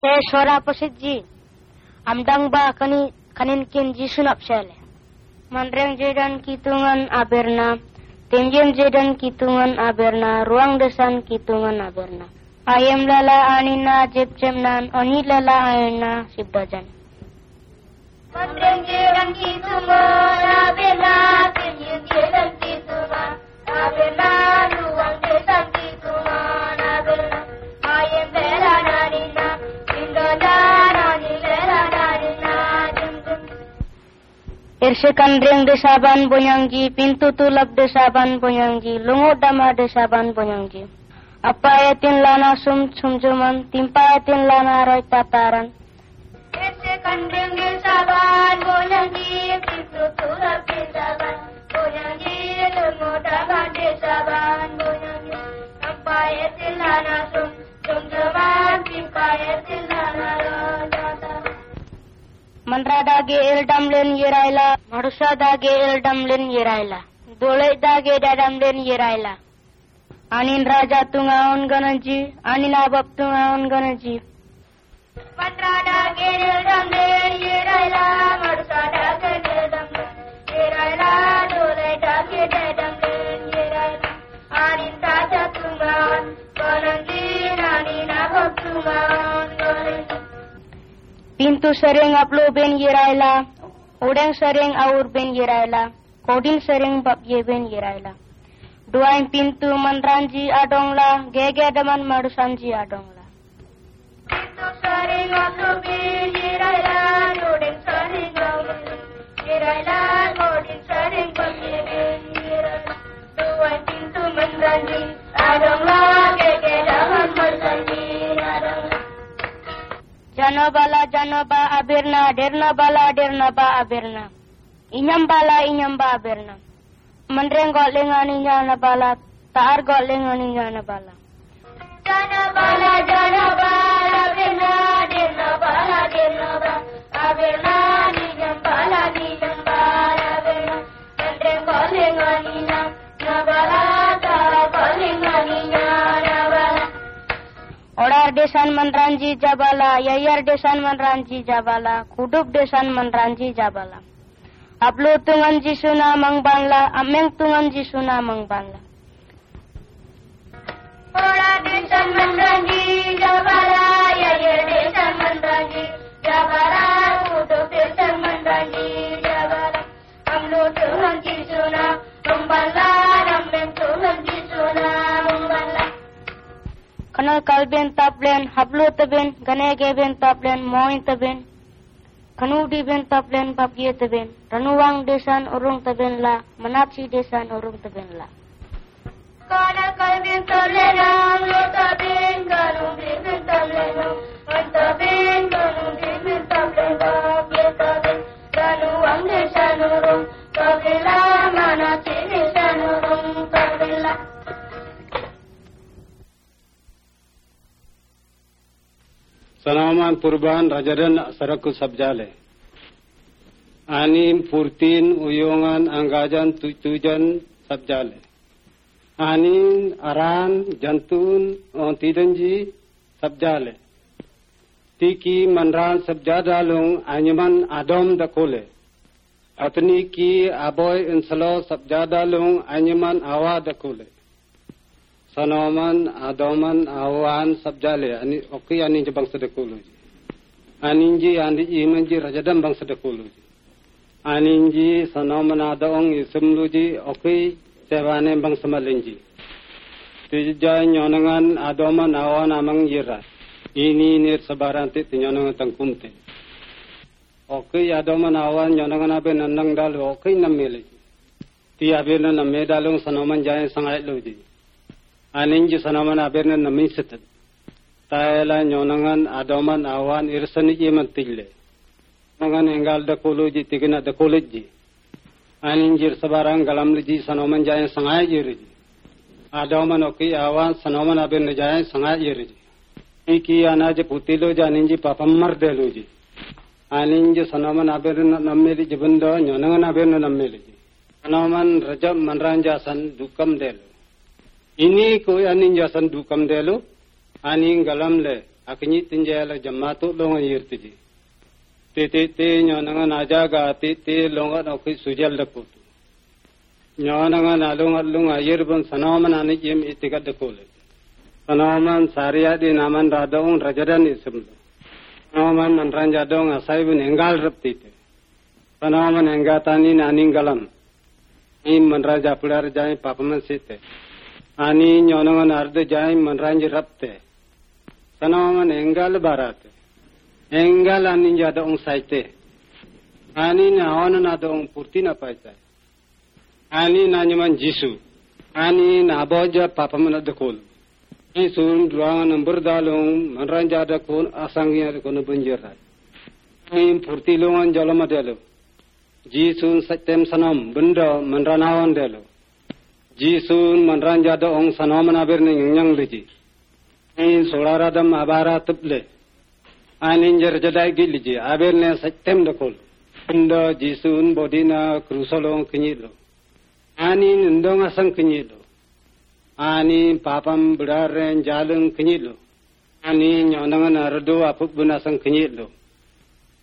Te sora positji. Amdang ba kani kanin kin ji sunap sele. Mandreng jedan kitungan aberna. Tenjen jedan kitungan aberna. Ruang desan kitungan aberna. Ayam lala anina jeb jemnan. Oni lala ayana sibdajan. Mandreng jedan kitungan aberna. Tenjen jedan kitungan aberna. Irsikan ring desaban bonyangji, pintu tulap desaban bonyangji, lungo dama desaban bonyangji. Apa ayatin lana sum sumjuman, timpa ayatin lana roy tataran. Irsikan ring desaban bonyangji, pintu tulap desaban bonyangji, lungo dama desaban bonyangji. Apa ayatin lana sum ಚಂದ್ರದಾಗೆ ಎರಡಂಬ್ಲೆನ್ ಏರಾಯ್ಲ डमलेन ಎರಡಂಬ್ಲೆನ್ ಏರಾಯ್ಲ डोळेदागे डॅडॅमलेन येरायला. आणि राजा तुंगावन गणजी आणि नाबाप तुंगावन गणजी. पंधरा डागे डॅडॅमलेन येरायला मडसा डागे डॅडॅमलेन राजा तुंगावन आणि नाबाप तुंगावन Pintu sering aplu ben yeraila. Udang sering aur ben yeraila. Kodin sering bab ye ben yeraila. Duain pintu mandranji adongla. Gege daman madusanji adongla. Pintu sering aplu ben yeraila. Udang sering aur ben yeraila. Kodin sering bab ye Janobala janoba abirna, derna bala derna ba abirna. Inyam bala inyam ba abirna. Mandreng got lengan inyana bala, taar got bala. Jana bala jana bala birna dirna bala dirna ba abirna डेसान मन रांजी जाबाला यार डेसान मन रांजी जाबाला खुडूप डेसान मन रांजी जाबाला। अपलो तुंगन जी सुना मंग बांगला अम्यंग तुंगन जी सुना मंग बांगला। जबाला। खनल कल बेन तापलेन हबलो तबेन घने गे बेन मोय तबेन खनूडी बेन तापलेन भाग्ये तबेन रनुवांग देशान उरुंग तबेन ला मनाची देशान उरुंग तबेन ला कल कल बेन राम लो तबेन गरुंगी बेन तबले Sanaman Purban Rajadan Saraku Sabjale. Anim Purtin Uyungan Anggajan Tujuan Sabjale. Anin Aran Jantun Ontidanji Sabjale. Tiki Manran Sabjadalung Anyaman Adom Dakole. Atni ki Aboy Insalo Sabjadalung Anyaman Awa Dakole. Sanoman adoman awan sabjale. Ani oki ani je bangsa dekulu ji aninji andi iman ji rajadam bangsa dekulu ji aninji sanoman adong isumlu ji oki sevane bangsa malinji. Tija nyonangan adoman awan amang yira. Ini sabaran ti nyonangan tangkumte oki adoman awan nyonangan abe nandang dalu oki namele ti abe na namme dalung sanoman jaya sangai lu ji aninji sanamana aberne na minsitat taela nyonangan adoman awan irsani iman tille mangan engal da koloji tigina da koloji aninjir sabarang galam liji sanoman jayan sangai yiriji adoman oki awan sanoman aberne jayan sangai yiriji iki anaje putilo janinji papam mardeluji. Aninji sanoman aberne nammeli jibundo nyonangan aberne nammeli sanoman rajab manranja san dukam delu ini ko anin jasan dukam delu anin galam le. Akni tinjala jamatu longa yirtiji te te nyonanga najaga te te longa no ki sujal da kutu nyonanga na longa longa yirbun sanamana ni jim itiga da kule sanaman sariya di naman radong rajadan isimlo sanaman man ranja dong asaibun engal rapti te sanaman engatani naningalam in man raja pular jai papaman site ani nyonanga arde jai man ranji rapte. Sanaman engal barate. Enggal anin jada ong saite. Ani na ona na do ong purti na paita ani na nyaman jisu. Ani na boja papa mana de kol jisu ruang number dalong manran jada kon asangya de kon bunjer rai ni purti longan jalama delo jisu satem sanam benda manran awan delo jisu manran jada ong sanam na berne nyang leji ni solara dam abara tuple aninjer jadai giliji abel ne satem da kol indo jisun bodina krusolong kinyilo ani ndong asang kinyilo ani papam budaren jalung kinyilo ani nyonangan ardo apuk bunasang kinyilo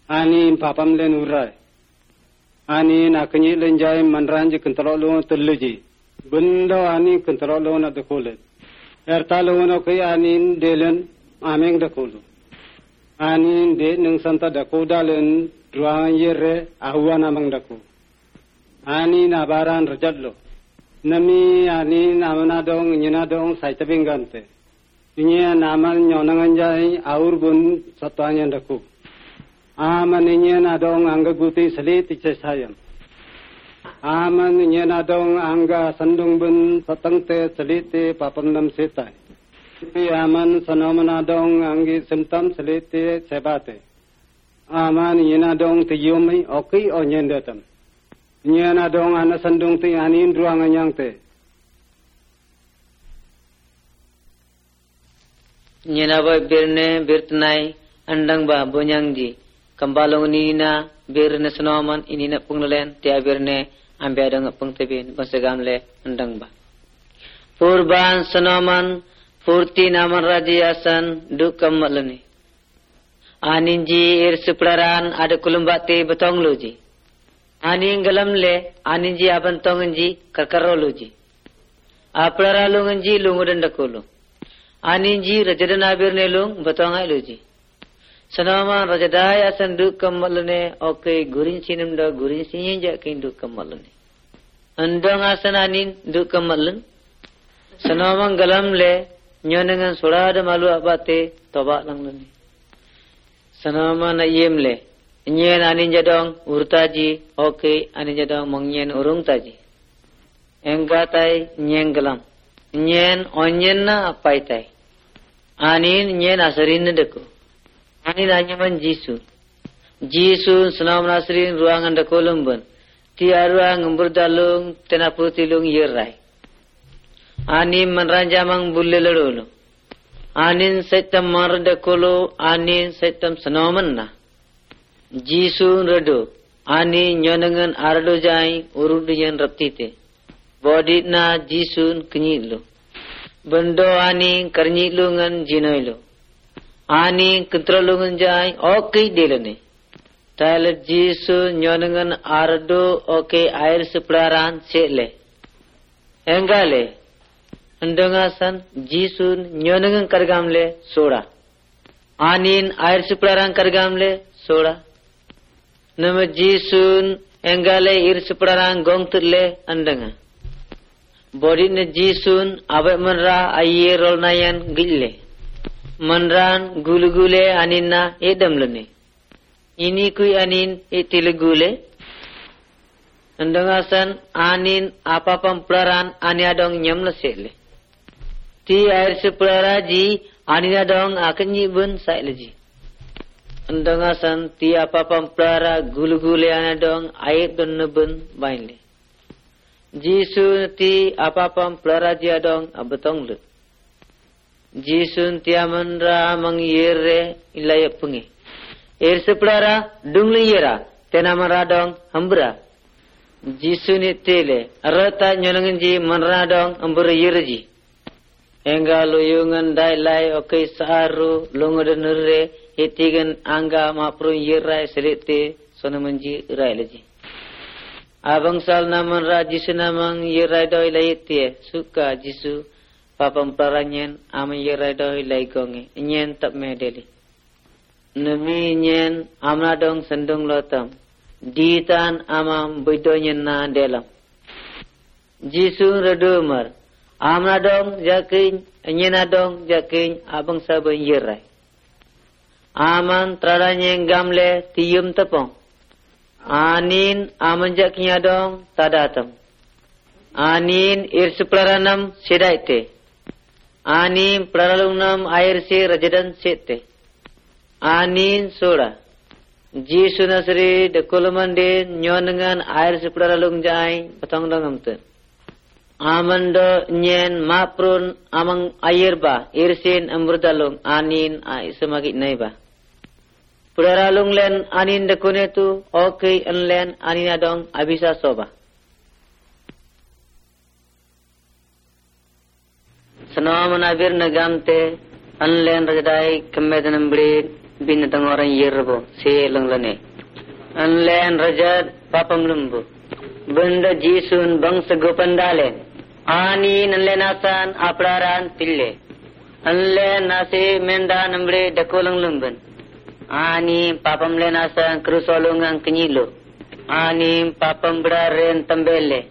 ani papam len urai. Ani na kinyilo jai manranji kentalolo teluji bendo ani kentalolo na da kolet ertalo no kay ani delen ameng da kolu ani de nung santa da ko dalen ruangan yere ahuwa namang dako. Ani na baran rajadlo nami ani namana dong nyina dong saita bingante inya namal nyonangan jai aur bun satwanya dako. Aman inya na dong angga guti saliti sayam aman inya na dong angga sandung bun satangte saliti papandam setai. Aman sanamana dong anggi simptom selite sebate. Aman yena dong te yomi oki o nyendetam nyena dong ana sandung te anin ruang anyang te. Nyena boy birne birtnai andang ba bonyang ji kambalong ni na birne sanoman ini na punglelen te birne ambe dong pungtebin basagamle andang ba purban sanoman Purti naman radiasan dukam malani. Aninji ir suplaran ada kulumbati betong luji. Aning galam le aninji abantong nji karkaro luji. Aplara lunganji lungudan dakulu. Aninji rajadan abir ne lung betong ay luji. Sanama rajadaya san dukam malani okay gurin sinam da gurin sinyin ja kin dukam malani. Andang asan anin dukam malani. Sanama galam le nyonengan surada malu abate toba lang nani. Sanama na yemle. Nyen anin jadong urtaji oke anin jadong mongyen urung taji. Enggatai nyen galam. Nyen onyen na apai tai. Anin nyen asarin deku. Anin anyaman jisu. Jisu sanama nasirin ruangan dekolumban. Tiar ruang ngemburdalung tenaputilung yerai. Ani manranjamang bullelulu anin setam marda kolo anin setam sanomanna jisu redo ani nyonangan ardo jai urudian raptite body na jisun knyilo bendo ani karnyilungan jinoilo ani kontrolungan jai okay delane Tala jisu nyonangan ardo okay air seplaran sele engale Andangasan jisun nyonengang kargamle soda. Anin air supraran kargamle soda. Nama jisun engale ir supraran gongturle andanga. Body ne jisun abe manra aye rol nayan gille. Manran gulu gule aninna edam lene. Ini kui anin etilgule. Andangasan anin apa pamplaran ani adong nyam lesele ti air sepura ji anina dong akan nyibun sai leji. Andanga san ti apa pamplara gulu gule ana dong air don nebun bain le. Jisu ti apa pamplara ji adong abetong le. Jisu ti amanra mang yere ilaya pungi. Air sepura dung yera tenamara dong hambra. Jisu ni tele arata nyonangin ji manra dong hambra yere ji. Engga luyungan dai lai okai saru lungodan nurre hitigan angga mapru yirai selite sona menji rai leji. Abang sal naman ra jisu namang yirai doi lai tie suka jisu papam paranyen ama yirai doi lai gonge nyen tap medeli. Nami nyen amna dong sendung lotam ditan amam budonya na delam. Jisu redumar Amna dong jakin, nyena dong jakin, abang sabun yirai. Aman tradanya gamle tium tepong. Anin aman jaknya dong tadatam. Anin irsu praranam sidaite. Anin praralunam air si rajadan sete. Anin soda. Jisu nasri dekulumandir nyonengan air si praralung jai patong dongam tu amando nyen maprun amang ayirba irsin amrudalung anin ai semagi naiba puraralung len anin dekune tu okay enlen anin adong abisa soba Senama menabir negamte anlen rajadai kemedan beri bin orang yirbo si lenglane anlen rajad papam lembu benda jisun bangsa gopandalen Ani nanle nasan apraran tille. Anle nasi menda nambre dakolang lumban. Ani papam le nasan krusolungang kenyilo. Ani papam beraren tembele.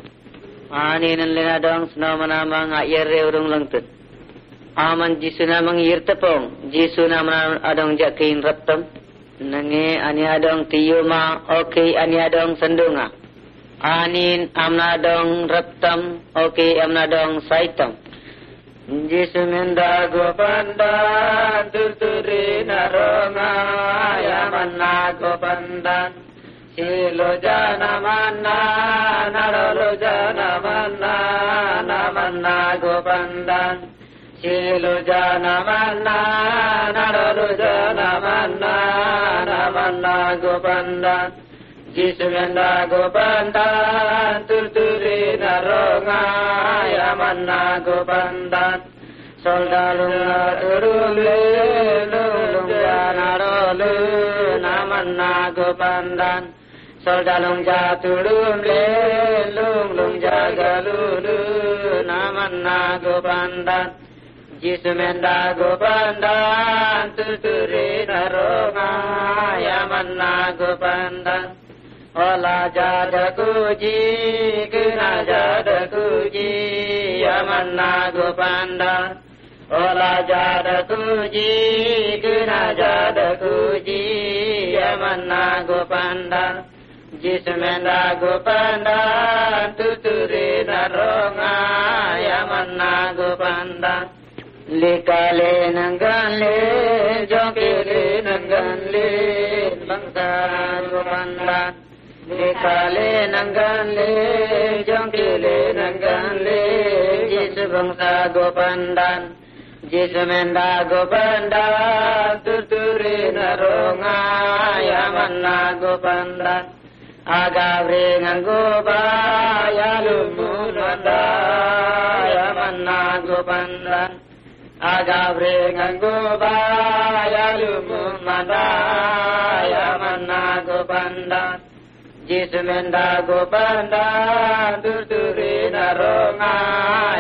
Ani nanle nadang senamanamang ayere urung langtut. Aman jisu namang yirtapong. Jisu namang adong jakin raptam. Nange ani adong tiyuma. Okay ani adong sandunga. Anin amnadong raptam oke amnadong saitam Jismenda gopandan tuturi naronga yamanna gopandan Silo jana manna narolo jana manna namanna gopandan Silo jana manna narolo jana manna namanna gopandan Jismenda gopandan turturi naronga yamanna gopandan Soldalunga turule lulung janarolu namanna gopandan Soldalung jatulum le lung lung jagalulu namanna gopandan Jismenda gopandan turturi naronga yamanna gopandan Ola jada kuji, kena jada kuji, yamanna gopanda. Ola jada kuji, kena jada kuji, yamanna gopanda. Jismenda gopanda, tuturi naronga, yamanna gopanda. Likale nangale, jokile nangale, bangsa gopanda. Likale nanggale, jongkile nanggale, jisu bangsa gopandan, jisu menda Agavre nganggoba, yalumunanda, yamanna gopandan. Agavre nganggoba, yalumunanda, yamanna gopandan. Jismenda gopanda tuturi naronga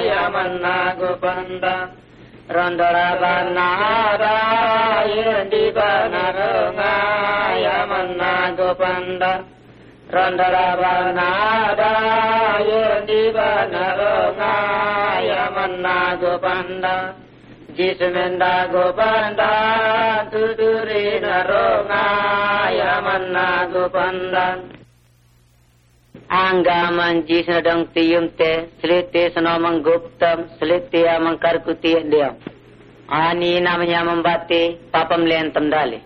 yamanna gopanda Rondora banara yendi banaronga yamanna gopanda Rondora banara yendi banaronga yamanna gopanda Jismenda gopanda tuturi naronga yamanna gopanda Anggaman jisna dong tiyum te, seliti senomang guptam, seliti amang karkuti dia. Ani namanya membati, papam len tendali.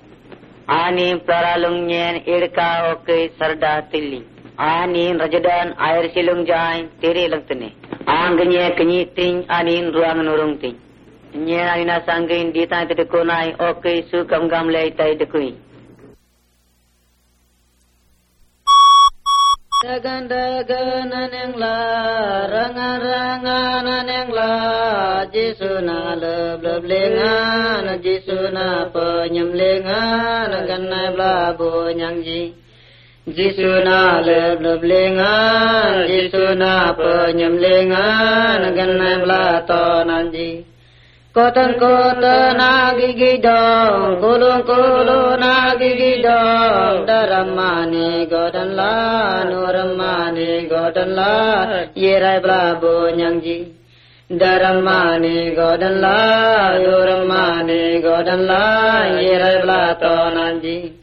Ani peralung nyen irka oke sarda tili. Ani rajadan air silung jai, tiri lang tene. Angganya kenyiting, ani ruang nurung ting. Nyen ani nasanggin di tangan tedekunai, oke sukam gamlai tai dekui. Dagan-dagan yang la, rangan-rangan yang la, Jisuna leb-leb lengan, Jisuna penyemlengan, Ganai belabu nyang ji. Jisuna leb-leb lengan, Jisuna penyemlengan, Ganai belato nanji. Kotan kota na gigi dong, kulung kulung na gigi dong, daramani godan la, nuramani godan la, yerai blabu nyangji. Daramani godan la, nuramani godan la, yerai blato nanji.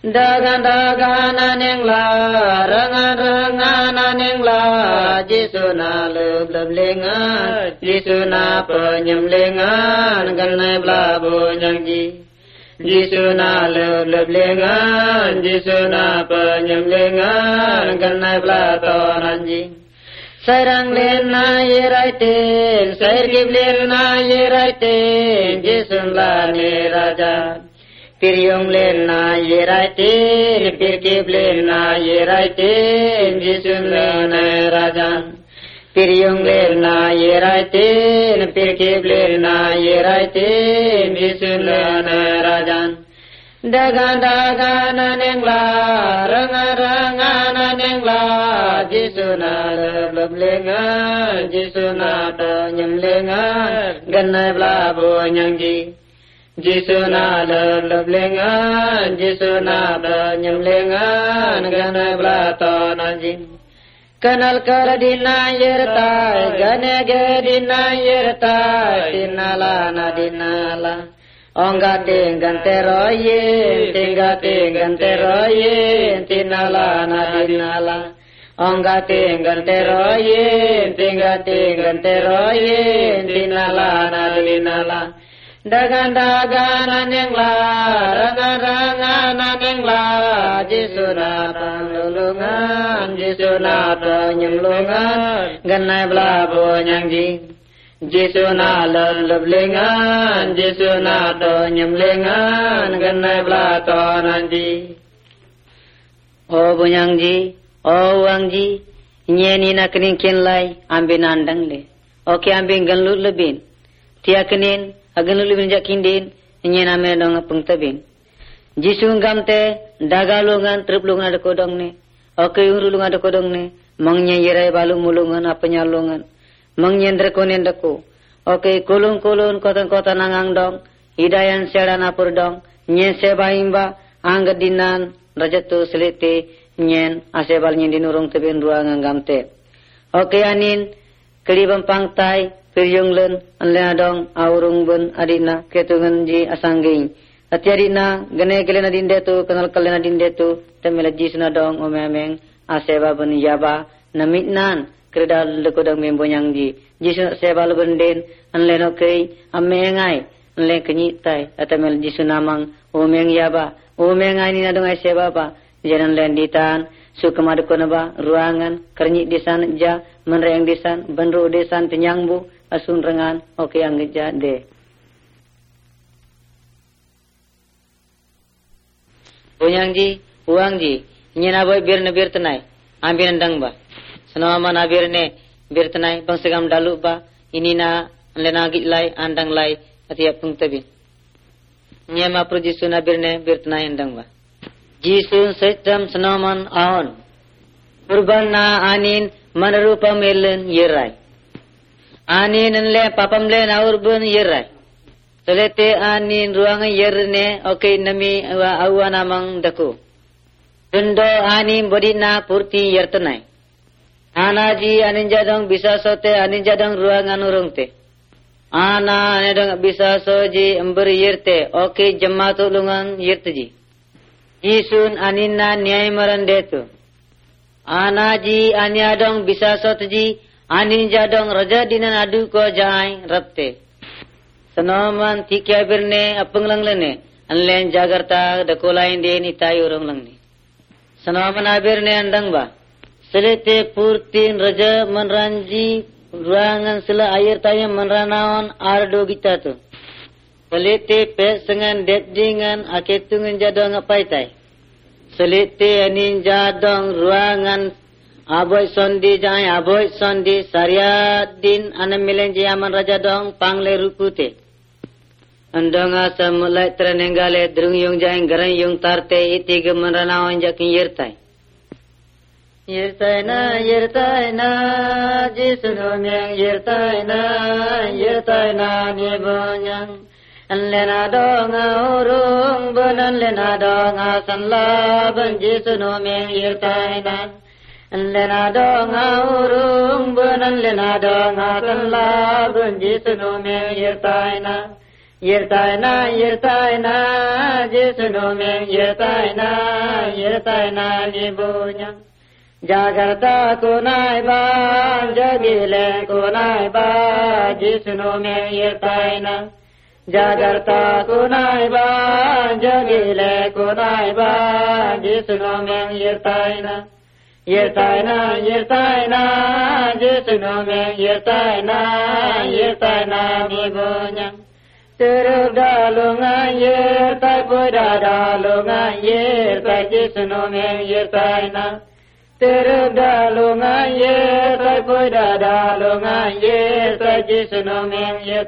Dagan dagan aneng la, rangan rangan aneng la, Jisuna leb leb lengan, Jisuna penyem lengan, ganai belabu nyangji. Jisuna leb leb lengan, Jisuna penyem lengan, ganai belato nanji. Sarang len na yerai ten, sair gib len na yerai ten, Jisun la ne rajan. பிரியும்லேனா ஏராய்டே பிரிக்கேப்லேனா ஏராய்டே ஜிசும்லேன ராஜா பிரியும்லேனா ஏராய்டே பிரிக்கேப்லேனா ஏராய்டே ஜிசும்லேன ராஜா தகந்தகனங்களா ரங்க ரங்கனங்களா ஜிசுனார பப்லேங்க ஜிசுனாட்ட ஞம்லேங்க கண்ணப்லா போஞ்சங்கி ยิสุนาลลบเลงานยิสุนาลยำเลงานกันในปลาตอนนจินกันลกรดินานยรตากันเกดินานยรตาตินาลานาดินาลาองกาติงกันเตรอยินติงกาติงกันเตรอยินตินาลานาดินาลาองกาติงกันเตรอยินติงกาติงกันเตรอยินตินาลานาดินาลา Dagan dagan yang la, rangan rangan yang la, Jisuna panulungan, Jisuna penyemlungan, Ganai belabu nyang ji. Jisuna leleblengan, Jisuna penyemlengan, Ganai belato nanti. O bunyang ji, o wang ji, Nyeni na kening kin lai, ambil nandang le. Oke ambil ganlut lebin. Tia kenin, agan ulu bin jakindin nye name dong apung tabin jisung gamte dagalungan triplungan ada kodong ne oke urulungan ada kodong ne mangnya yerai balu mulungan apa nyalungan mangnya drekonen dako oke kulung kulun kota kota nangang dong. Hidayan sedan apur dong. Nye seba imba angga dinan rajatu selite nyen asebal nyen dinurung tebin ruangan gamte oke anin kelibang pangtai Piryong len anle adong aurung bun adina ketungan ji asanggi. Ati adina gane gelen adin detu kenal kalen adin ji suna dong omemeng aseba bun yaba namit nan kredal lekodang membonyang ji. Ji seba lebun den anle no kei amengai anle kenyi tai atamel ji suna mang omeng yaba omengai ni nadong aseba pa jalan len ditan sukamadu konaba ruangan kernyik desan ja menreng desan benru desan penyangbu asun rengan oke ang geja de Unyang ji, uang ji, nyena boy bir ne bir tenai, ambil nendang ba. Senama na bir ne bir tenai, bang segam dalu ba, ini na lena git lai, andang lai, atiap pung tabi. Nyema pro jisu na bir ne bir tenai andang ba. Jisu setam senaman aon. Urban na anin manarupa melen yerai. Anin le papam le naur bun yerai. Selete anin ruang yerne okay nami awa awa namang daku. Dundo anin bodina purti yertanai. Anaji anin jadong bisa sote anin jadong ruang anurung te. Ana anedong bisa soji emberi yerte okay jematu lungan yertaji. Jisun aninna nyai maran detu. Anaji anyadong bisa soteji anin jadong raja dinan adu ko jai rapte sanoman tikya birne apung lang lene anlen jagarta da kolain de ni tayo rong lang ni sanoman abirne andang ba. Selete purtin raja manranji ruangan sila air tayo manranawan ardo gita tu. Selete pe sengan aketungan jadong apai tai selete anin jadong ruangan Aboy sondi jai aboy sondi din anam milen je aman raja dong pangle rukute. Andong asa mulai trenenggale drung yung jai garang yung tarte iti gemerana onjakin yirtai. Yirtai na yirtai na jisunu meng yirtai na yirtai na nibonyang. Lena donga urung bunan lena donga sanla banji sunu meng yirtai na. ोला जिस्नो मे हिर्ता नार्ता नार्ता ना me yertaina ना निगरता को न आबा जगे ले गो न आस्नुर्ता ना जागरता कुनागे ले को नैबा जिस्नो मे me yertaina या येशा जिनो में ये ने भो लो न ये साले जिनुले राजिणो में या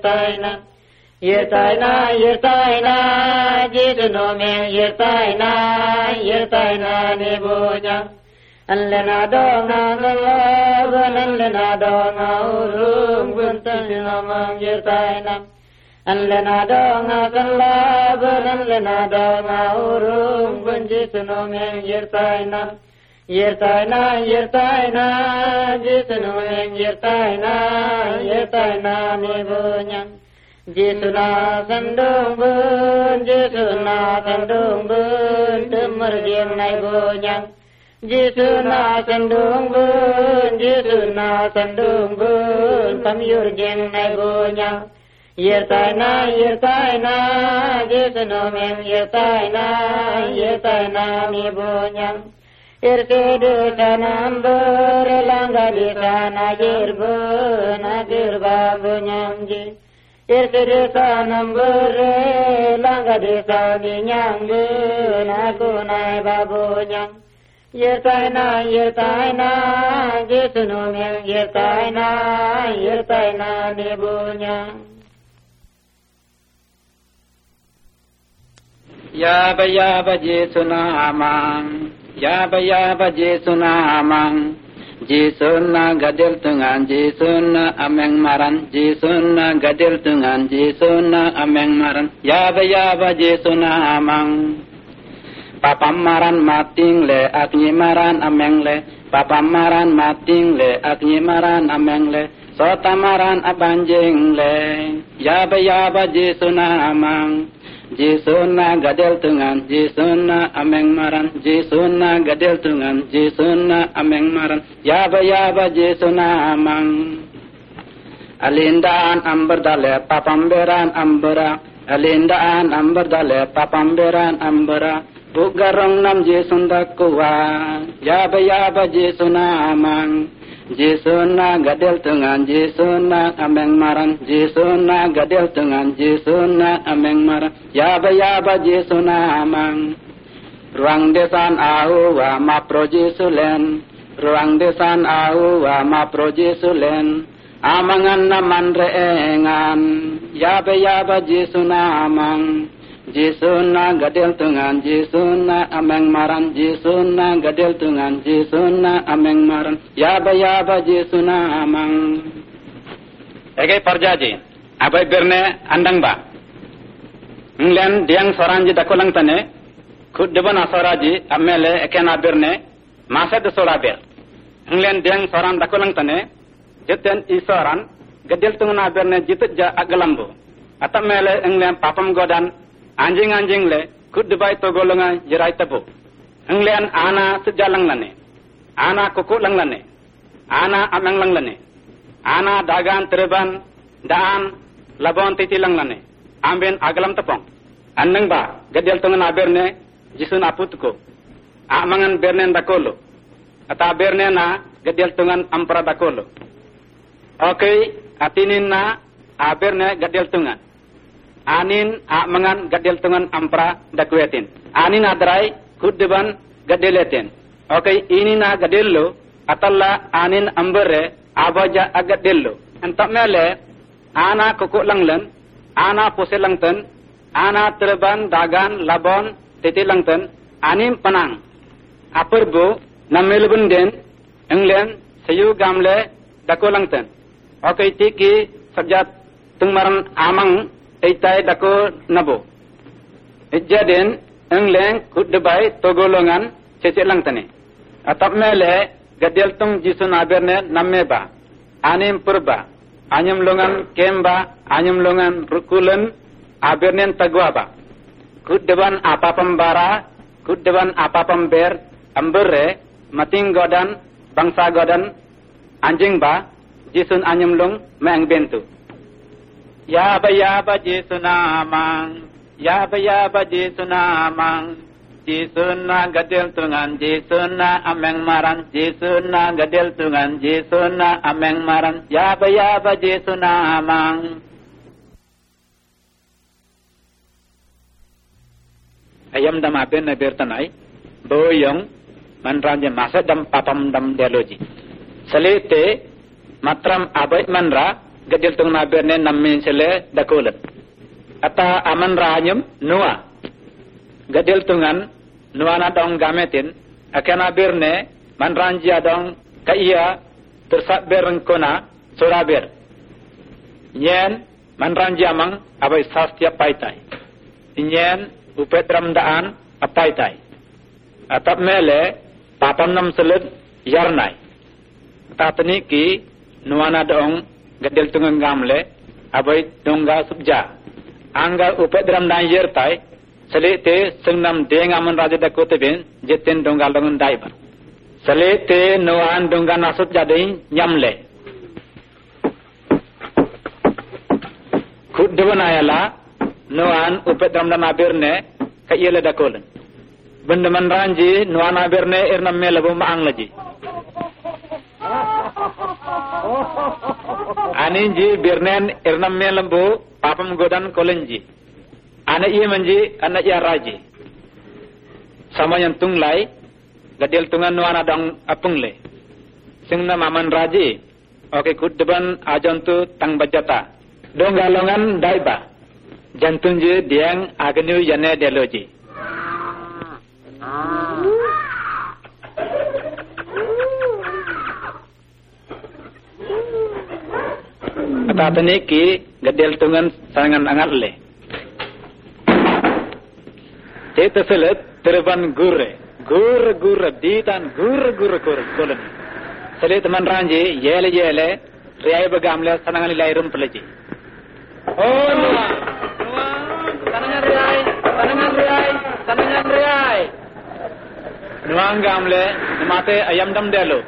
ये ना य जनो मे ये सा भो ना da dalunga ye tai jisno men ye tai na ye tai na ye tai na jisno men ye tai na ye tai na ne bonya Allena donga ngala banallena donga urum buntan namang ye tai na Allena donga ngala banallena donga urum bunjisno men ye tai na Yirtai na, yirtai na, jisnu eng yirtai na, yirtai na mi bunyang. Jisu na sandung bun, jisu na sandung bun, tumur jim nai bunyang. Jisu na sandung bun, jisu na sandung bun, pamyur jim nai bunyang. Yirtai na, yirtai na, jisnu eng yirtai na, yirtai na mi bunyang. Irkede tanam berlangga di sana jirbu nagir babu nyangji. Irkede tanam berlangga di sana nyangji nagu nai የርታይና የርታይና ጌትኖሜ የርታይና የርታይና ኔቦኛ yaabajaabajeesunahamaan yaabajaabajeesunahamaan jeesunna gadeltungan jeesunna ameng maran jeesunna gadeltungan jeesunna ameng maran yaabajaaba jeesunahamaan ya ba Papam maran mating le aknyi maran ameng le. Papam maran mating le aknyi maran ameng le. Sota maran abanjing le. Ya ba ya ba Jesu namang Jisuna gadel tungan, Jisuna ameng maran, Jisuna gadel tungan, Jisuna ameng maran, Yaba yaba Jisuna amang. Alindaan amber dale papamberan ambera, Alindaan amber dale papamberan ambera, Bugarong nam Jisunda kuwa, Yaba yaba Jisuna amang. Jisuna gadel tungan Jisuna ameng maran Jisuna gadel tungan Jisuna ameng maran Yaba yaba Jisuna amang Ruang desan ahu wa ma pro Jisulen Ruang desan ahu wa ma pro Jisulen Amangan naman reengan Yaba yaba Jisuna amang Jisuna gadel tungan Jisuna ameng maran Jisuna gadel tungan Jisuna ameng maran. Yaba yaba Jisuna amang Ege parjaji Abai berne andang ba. Nglen diang soranji dakulang tane Kud deban asoraji amele ekena berne Masa de sola ber Nglen diang soran dakulang tane Jiten isoran gadel tungan berne jitet ja agalambu Atam mele nglen papam godan anjing-anjing le kudbai to golonga jerai tabu. Englean ana sejalang lane. Ana kuku lang lane. Ana amang lang lane. Ana dagan terban daan labon titi lang lane. Amben agalam tapong annang ba gadel tongan aberne jisun aputko amangan bernen dakolo ata berne na gadel tongan ampra dakolo. Okay atinin na aberne gadel tongan anin a mangan gadel tungan ampra dakwetin anin adrai kuddeban gadeletin okay ini na gadello atalla anin ambere abaja agat dello entak mele ana kokok langlen ana pose langten ana terban dagan labon tete langten anim penang. Aperbo namelbun den englen sayu gamle dako langten. Okai tiki sabjat tungmaran amang eitai dako nabo ejjaden englen kuddebai togolongan cecek langtene atap mele gadel tung jisun aberne nammeba anim purba. Anyam longan kemba. Anyam longan rukulen. Abernen tagwaba kuddeban apa pembara kuddeban apa pember ambere mating godan bangsa godan. Anjing ba jisun anyam long meng bentu ya ba ya ba jisun amang ya ba ya ba jisun amang jisun na gadel tungan jisun na ameng maran jisun na gadel tungan jisun na ameng maran ya ba ya ba jisun amang ayam dam aben na bertanai boyong manranje masa dam papam dam deloji. Selete matram abai manra gadil tung na berne nammin sele dakolat ata aman ranyum nuwa. Gadil tungan nuwa na dong gametin. Akana berne manranje adong kaiya tersak bereng kona suraber nyen manranje amang abai sastia paitai. Nyen upet ramdaan apai tai. Atap mele papam nam selet yarnai. Tatani ki nuana dong gadel tungang gamle abai dongga subja. Angga upet ramdaan yer tai selite sengnam deng aman raja dakote ben jeten dongga longan daiba. Selite nuan dongga nasut jadi nyamle. Kudewan ayala nuan upet ramdan abirne ka yele dakolen bende man ranji nuan abirne irna mele bo maang aninji birnen irna mele bo papam godan kolenji. Ana iya manji ana iya raji. Sama yang tunglai gadil tungan nuan adang apungle singna maman raji oke kudeban ajantu tang bajata donggalongan daiba. Jantung je diang agnu yane deloji. Apa tani ki gadel tungan sangan angat le. Itu selet terban gure, gure gure ditan gure gure gure kolen. Selet man ranji yele yele riai bagamle sanangan ilai rum pelaji. Oh, no. Tanangan riai, tanangan riai, tanangan riai. Nuang gamle, mate ayam dam delo.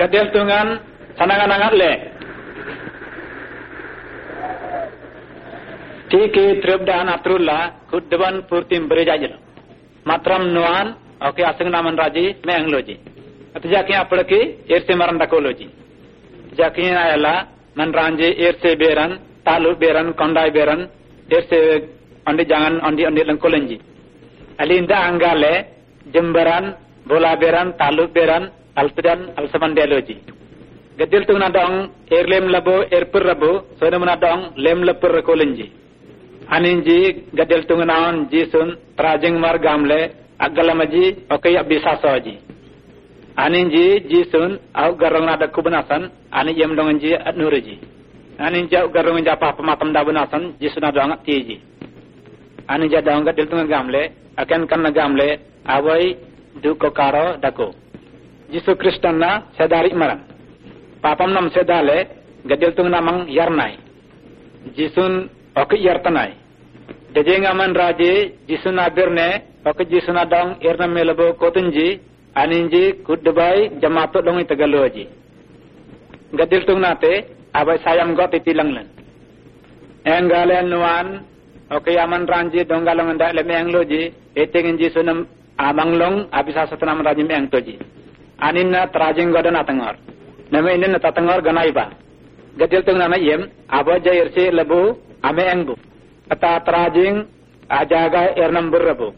Gadel tungan, sanangan angat le. Tiki tribdan atrullah, kudban purtim berjajil. Matram nuan, oke asing naman raji, meang loji. Atau jakin apa lagi, irse maran dakoloji. Jakin ayala, manranji irse beran, talu beran, kondai beran, irse andi jangan andi andi lengkolenji. Alinda anggale jemberan bola beran talu beran altedan alsamandeloji. Gadil tu nadong erlem labo erpur rabo sona menadong lem lepur kolenji. Aninji gadil tu naon jisun trajeng mar gamle agalamaji okay bisa soji. Aninji jisun au garong nada kubenasan ani yem donganji adnureji. Aninji au garong japa pematam dabunasan jisun adong tiji ani ja daung gadil tunga gamle akan kan gamle awai du ko karo dako. Jisu kristan na sedari maran. Papam nam sedale gadil tunga namang yarnai. Jisun oke yartanai deje ngaman raje jisun abirne oke jisun adong irna melabo kotunji aninji kudbai jamato dongi tegaloji gadil tunga nate awai sayam got itilanglen Enggalen nuan Oke aman ranji donggalong ndak leme ang loji eteng inji sunam amang long abisa satanam ranji me toji aninna trajing godan atangor name inna tatangor ganai ba gadil tung nama yem abo jair se lebu ame ang bu ata trajing ajaga ernam burrabu